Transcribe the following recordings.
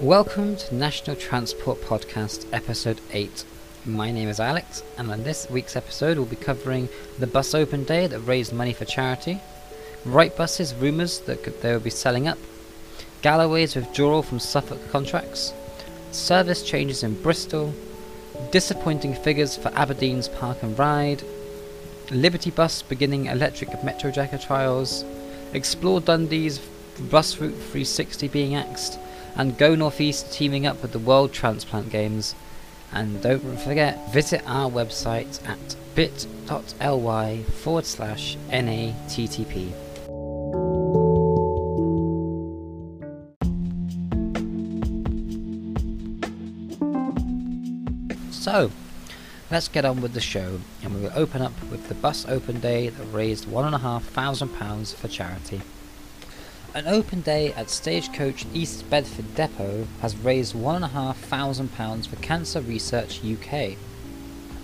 Welcome to National Transport Podcast, Episode 8. My name is Alex, and on this week's episode, we'll be covering the bus open day that raised money for charity, Wrightbus's rumours that they will be selling up, Galloway's withdrawal from Suffolk contracts, service changes in Bristol, disappointing figures for Aberdeen's Park and Ride, Liberty Bus beginning electric Metro Decker trials, Explore Dundee's Bus Route 360 being axed, and Go Northeast teaming up with the World Transplant Games. And don't forget, visit our website at bit.ly forward slash NATTP. So, let's get on with the show, and we will open up with the bus open day that raised £1,500 for charity. An open day at Stagecoach East Bedford Depot has raised £1,500 for Cancer Research UK.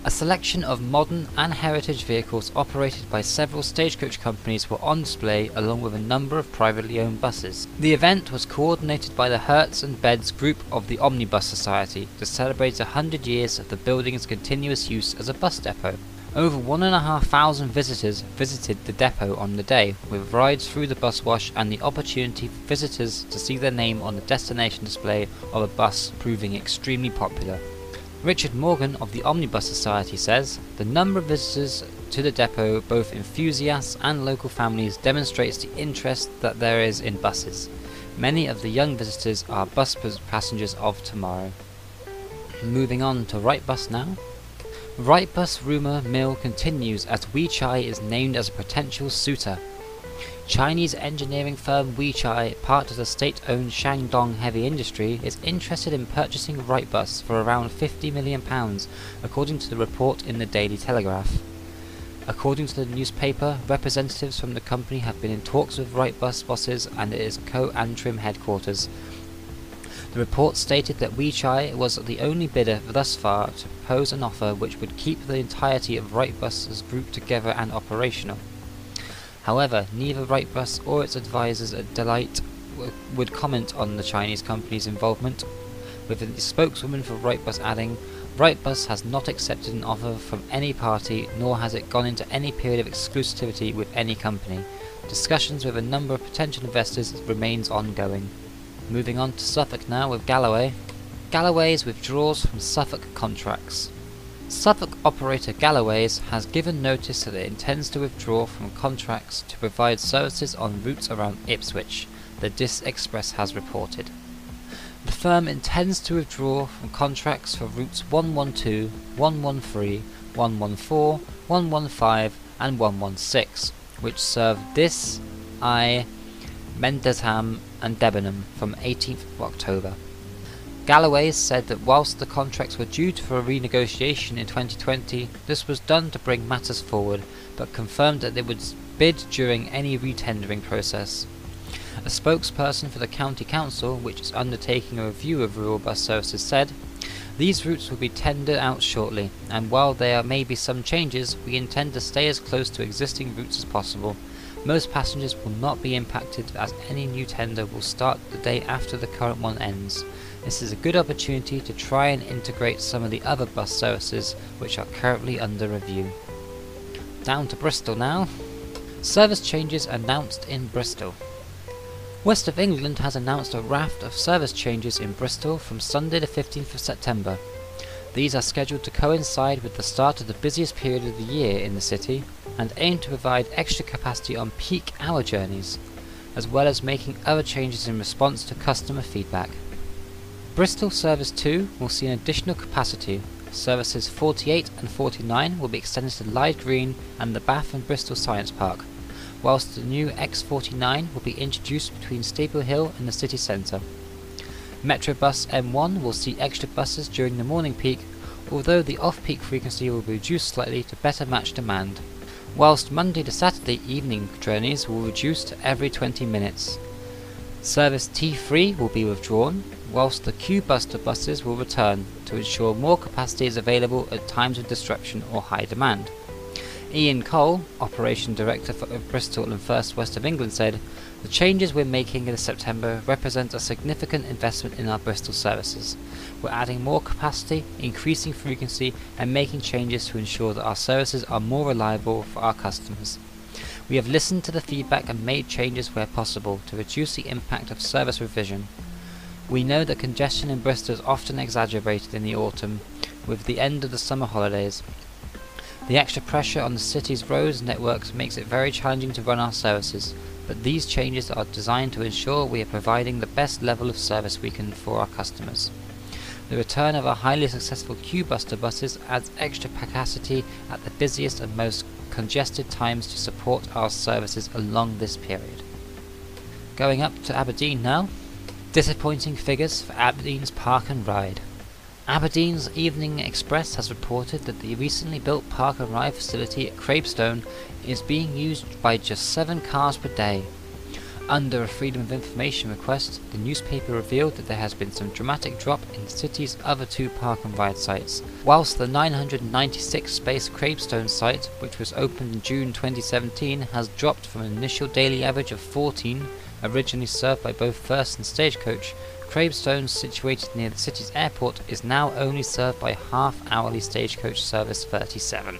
A selection of modern and heritage vehicles operated by several stagecoach companies were on display along with a number of privately owned buses. The event was coordinated by the Herts and Beds group of the Omnibus Society to celebrate 100 years of the building's continuous use as a bus depot. Over 1,500 visitors visited the depot on the day, with rides through the bus wash and the opportunity for visitors to see their name on the destination display of a bus proving extremely popular. Richard Morgan of the Omnibus Society says the number of visitors to the depot, both enthusiasts and local families, demonstrates the interest that there is in buses. Many of the young visitors are bus passengers of tomorrow. Moving on to Wrightbus now. Wrightbus rumour mill continues as Weichai is named as a potential suitor. Chinese engineering firm Weichai, part of the state-owned Shandong Heavy Industry, is interested in purchasing Wrightbus for around £50 million, according to the report in the Daily Telegraph. According to the newspaper, representatives from the company have been in talks with Wrightbus bosses and its co-Antrim headquarters. The report stated that Weichai was the only bidder thus far to propose an offer which would keep the entirety of Wrightbus's group together and operational. However, neither Wrightbus or its advisors at Deloitte would comment on the Chinese company's involvement, with the spokeswoman for Wrightbus adding, Wrightbus has not accepted an offer from any party, nor has it gone into any period of exclusivity with any company. Discussions with a number of potential investors remains ongoing. Moving on to Suffolk now with Galloway. Galloway's withdrawals from Suffolk contracts. Suffolk operator Galloway's has given notice that it intends to withdraw from contracts to provide services on routes around Ipswich, the Diss Express has reported. The firm intends to withdraw from contracts for routes 112, 113, 114, 115 and 116, which serve Dis, Eye, Mendlesham and Debenham from 18th of October. Galloway said that whilst the contracts were due for renegotiation in 2020, this was done to bring matters forward, but confirmed that they would bid during any retendering process. A spokesperson for the County Council, which is undertaking a review of rural bus services, said, These routes will be tendered out shortly, and while there may be some changes, we intend to stay as close to existing routes as possible. Most passengers will not be impacted as any new tender will start the day after the current one ends. This is a good opportunity to try and integrate some of the other bus services which are currently under review. Down to Bristol now. Service changes announced in Bristol. West of England has announced a raft of service changes in Bristol from Sunday the 15th of September. These are scheduled to coincide with the start of the busiest period of the year in the city and aim to provide extra capacity on peak hour journeys, as well as making other changes in response to customer feedback. Bristol Service 2 will see an additional capacity. Services 48 and 49 will be extended to Lyde Green and the Bath and Bristol Science Park, whilst the new X49 will be introduced between Staple Hill and the city centre. Metrobus M1 will see extra buses during the morning peak, although the off-peak frequency will be reduced slightly to better match demand, whilst Monday to Saturday evening journeys will reduce to every 20 minutes. Service T3 will be withdrawn, whilst the Q-Buster buses will return to ensure more capacity is available at times of disruption or high demand. Ian Cole, Operation Director for Bristol and First West of England, said, The changes we're making in September represent a significant investment in our Bristol services. We're adding more capacity, increasing frequency, and making changes to ensure that our services are more reliable for our customers. We have listened to the feedback and made changes where possible to reduce the impact of service revision. We know that congestion in Bristol is often exaggerated in the autumn with the end of the summer holidays the extra pressure on the city's roads networks makes it very challenging to run our services, but these changes are designed to ensure we are providing the best level of service we can for our customers. The return of our highly successful Queuebuster buses adds extra capacity at the busiest and most congested times to support our services along this period. Going up to Aberdeen now. Disappointing figures for Aberdeen's Park and Ride. Aberdeen's Evening Express has reported that the recently built park and ride facility at Craibstone is being used by just seven cars per day. Under a Freedom of Information request, the newspaper revealed that there has been some dramatic drop in the city's other two park and ride sites. Whilst the 996 space Craibstone site, which was opened in June 2017, has dropped from an initial daily average of 14, originally served by both First and Stagecoach, Craibstone, situated near the city's airport, is now only served by half-hourly stagecoach service 37.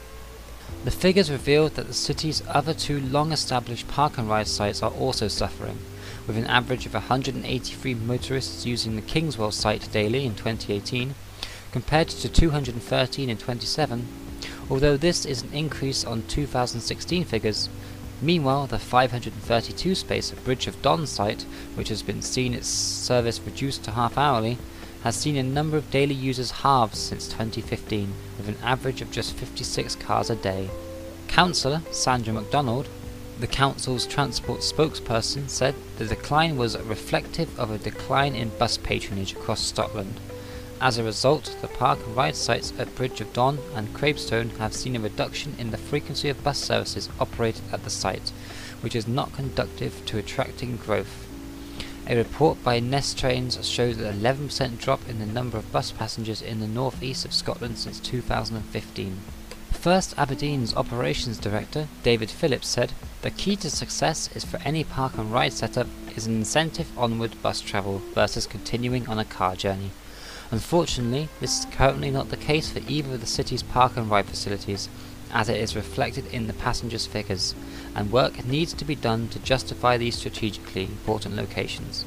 The figures revealed that the city's other two long-established park and ride sites are also suffering, with an average of 183 motorists using the Kingswell site daily in 2018, compared to 213 in 2017. Although this is an increase on 2016 figures, Meanwhile, the 532 space Bridge of Don site, which has been seen its service reduced to half hourly, has seen a number of daily users halved since 2015, with an average of just 56 cars a day. Councillor Sandra MacDonald, the council's transport spokesperson, said the decline was reflective of a decline in bus patronage across Scotland. As a result, the park and ride sites at Bridge of Don and Craibstone have seen a reduction in the frequency of bus services operated at the site, which is not conducive to attracting growth. A report by Nestrans shows an 11% drop in the number of bus passengers in the northeast of Scotland since 2015. First Aberdeen's operations director, David Phillips, said, The key to success is for any park and ride setup is an incentive onward bus travel versus continuing on a car journey. Unfortunately, this is currently not the case for either of the city's park and ride facilities, as it is reflected in the passengers' figures, and work needs to be done to justify these strategically important locations.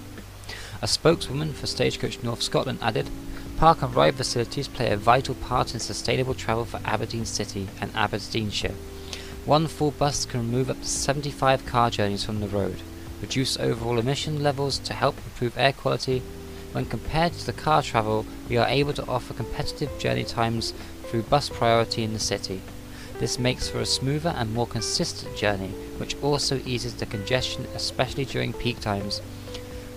A spokeswoman for Stagecoach North Scotland added, Park and ride facilities play a vital part in sustainable travel for Aberdeen City and Aberdeenshire. One full bus can remove up to 75 car journeys from the road, reduce overall emission levels to help improve air quality when compared to the car travel, we are able to offer competitive journey times through bus priority in the city. This makes for a smoother and more consistent journey, which also eases the congestion, especially during peak times.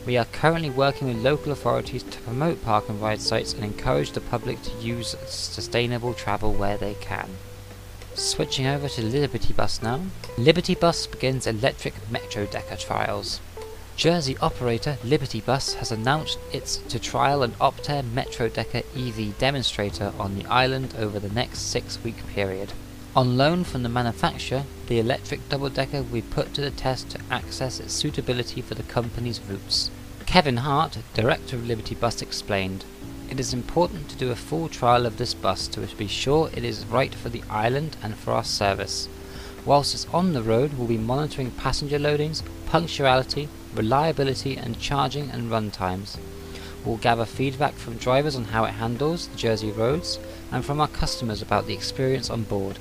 We are currently working with local authorities to promote park and ride sites and encourage the public to use sustainable travel where they can. Switching over to Liberty Bus now. Liberty Bus begins electric Metro Decker trials. Jersey operator Liberty Bus has announced it's to trial an Optare Metro Decker EV demonstrator on the island over the next six-week period. On loan from the manufacturer, the electric double-decker will be put to the test to access its suitability for the company's routes. Kevin Hart, director of Liberty Bus, explained, It is important to do a full trial of this bus to be sure it is right for the island and for our service. Whilst it's on the road, we'll be monitoring passenger loadings, punctuality, reliability and charging and run times. We'll gather feedback from drivers on how it handles the Jersey roads and from our customers about the experience on board.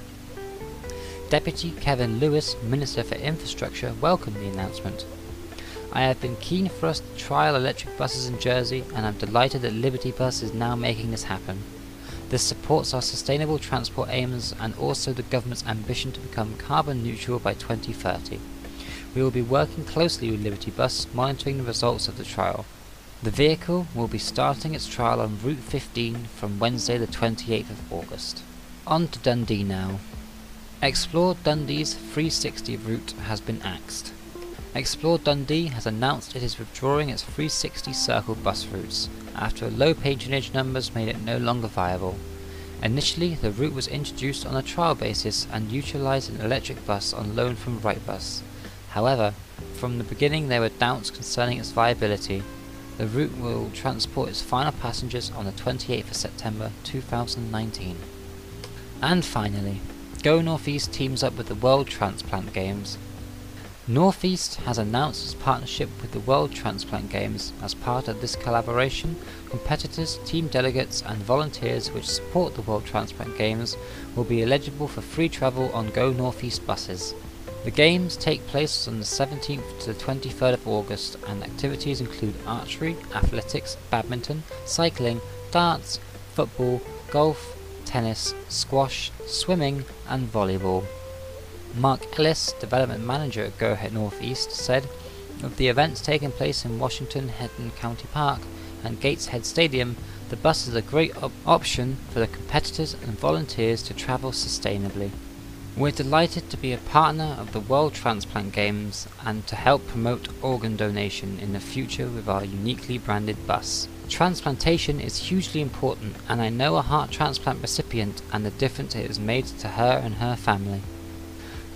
Deputy Kevin Lewis, Minister for Infrastructure, welcomed the announcement. I have been keen for us to trial electric buses in Jersey and I'm delighted that Liberty Bus is now making this happen. This supports our sustainable transport aims and also the government's ambition to become carbon neutral by 2030. We will be working closely with Liberty Bus, monitoring the results of the trial. The vehicle will be starting its trial on Route 15 from Wednesday the 28th of August. On to Dundee now. Explore Dundee's 360 route has been axed. Explore Dundee has announced it is withdrawing its 360 circle bus routes after low patronage numbers made it no longer viable. Initially, the route was introduced on a trial basis and utilised an electric bus on loan from Wrightbus. However, from the beginning there were doubts concerning its viability. The route will transport its final passengers on the 28th of September 2019. And finally, Go Northeast teams up with the World Transplant Games. Northeast has announced its partnership with the World Transplant Games. As part of this collaboration, competitors, team delegates, and volunteers which support the World Transplant Games will be eligible for free travel on Go Northeast buses. The games take place on the 17th to the 23rd of August, and activities include archery, athletics, badminton, cycling, darts, football, golf, tennis, squash, swimming, and volleyball. Mark Ellis, development manager at Go Ahead Northeast, said of the events taking place in Washington Herrington County Park and Gateshead Stadium, the bus is a great op- option for the competitors and volunteers to travel sustainably. We're delighted to be a partner of the World Transplant Games and to help promote organ donation in the future with our uniquely branded bus. Transplantation is hugely important, and I know a heart transplant recipient and the difference it has made to her and her family.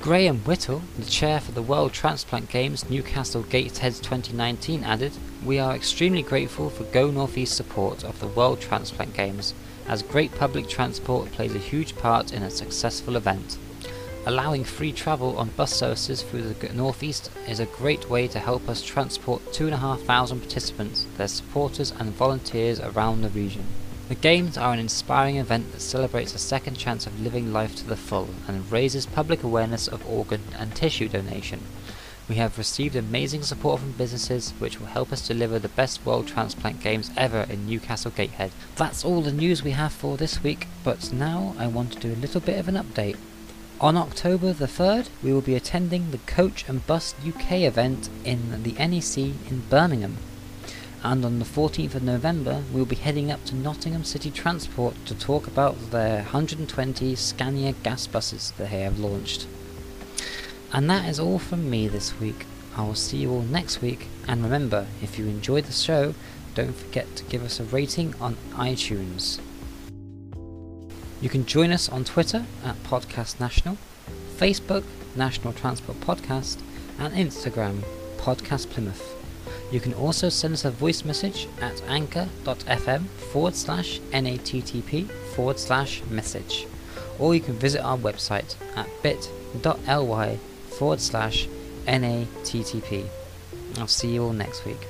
Graham Whittle, the chair for the World Transplant Games Newcastle Gatesheads 2019, added, We are extremely grateful for Go North Northeast support of the World Transplant Games, as great public transport plays a huge part in a successful event. Allowing free travel on bus services through the Northeast is a great way to help us transport 2,500 participants, their supporters, and volunteers around the region. The Games are an inspiring event that celebrates a second chance of living life to the full and raises public awareness of organ and tissue donation. We have received amazing support from businesses which will help us deliver the best World Transplant Games ever in Newcastle Gateshead. That's all the news we have for this week, but now I want to do a little bit of an update. On October the 3rd, we will be attending the Coach and Bus UK event in the NEC in Birmingham. And on the 14th of November, we will be heading up to Nottingham City Transport to talk about their 120 Scania gas buses that they have launched. And that is all from me this week. I will see you all next week, and remember, if you enjoyed the show, don't forget to give us a rating on iTunes. You can join us on Twitter at Podcast National, Facebook National Transport Podcast, and Instagram Podcast Plymouth. You can also send us a voice message at anchor.fm forward slash nattp forward slash message. Or you can visit our website at bit.ly forward slash nattp. I'll see you all next week.